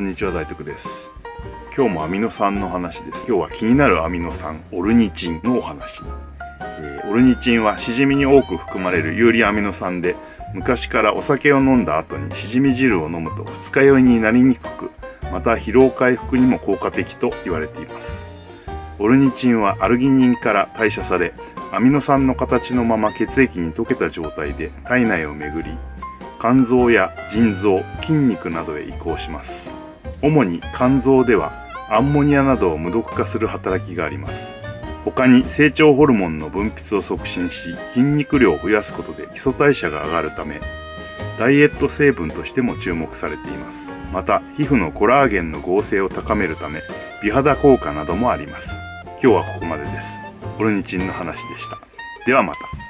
んにちは大徳です。今日もアミノ酸の話です。今日は気になるアミノ酸オルニチンのお話、えー、オルニチンはシジミに多く含まれる有利アミノ酸で昔からお酒を飲んだ後にしじみ汁を飲むと二日酔いになりにくくまた疲労回復にも効果的と言われています。オルニチンはアルギニンから代謝されアミノ酸の形のまま血液に溶けた状態で体内を巡り肝臓や腎臓筋肉などへ移行します。主に肝臓ではアンモニアなどを無毒化する働きがあります。他に成長ホルモンの分泌を促進し筋肉量を増やすことで基礎代謝が上がるためダイエット成分としても注目されています。また皮膚のコラーゲンの合成を高めるため美肌効果などもあります。今日はここまでです。オルニチンの話でした。ではまた。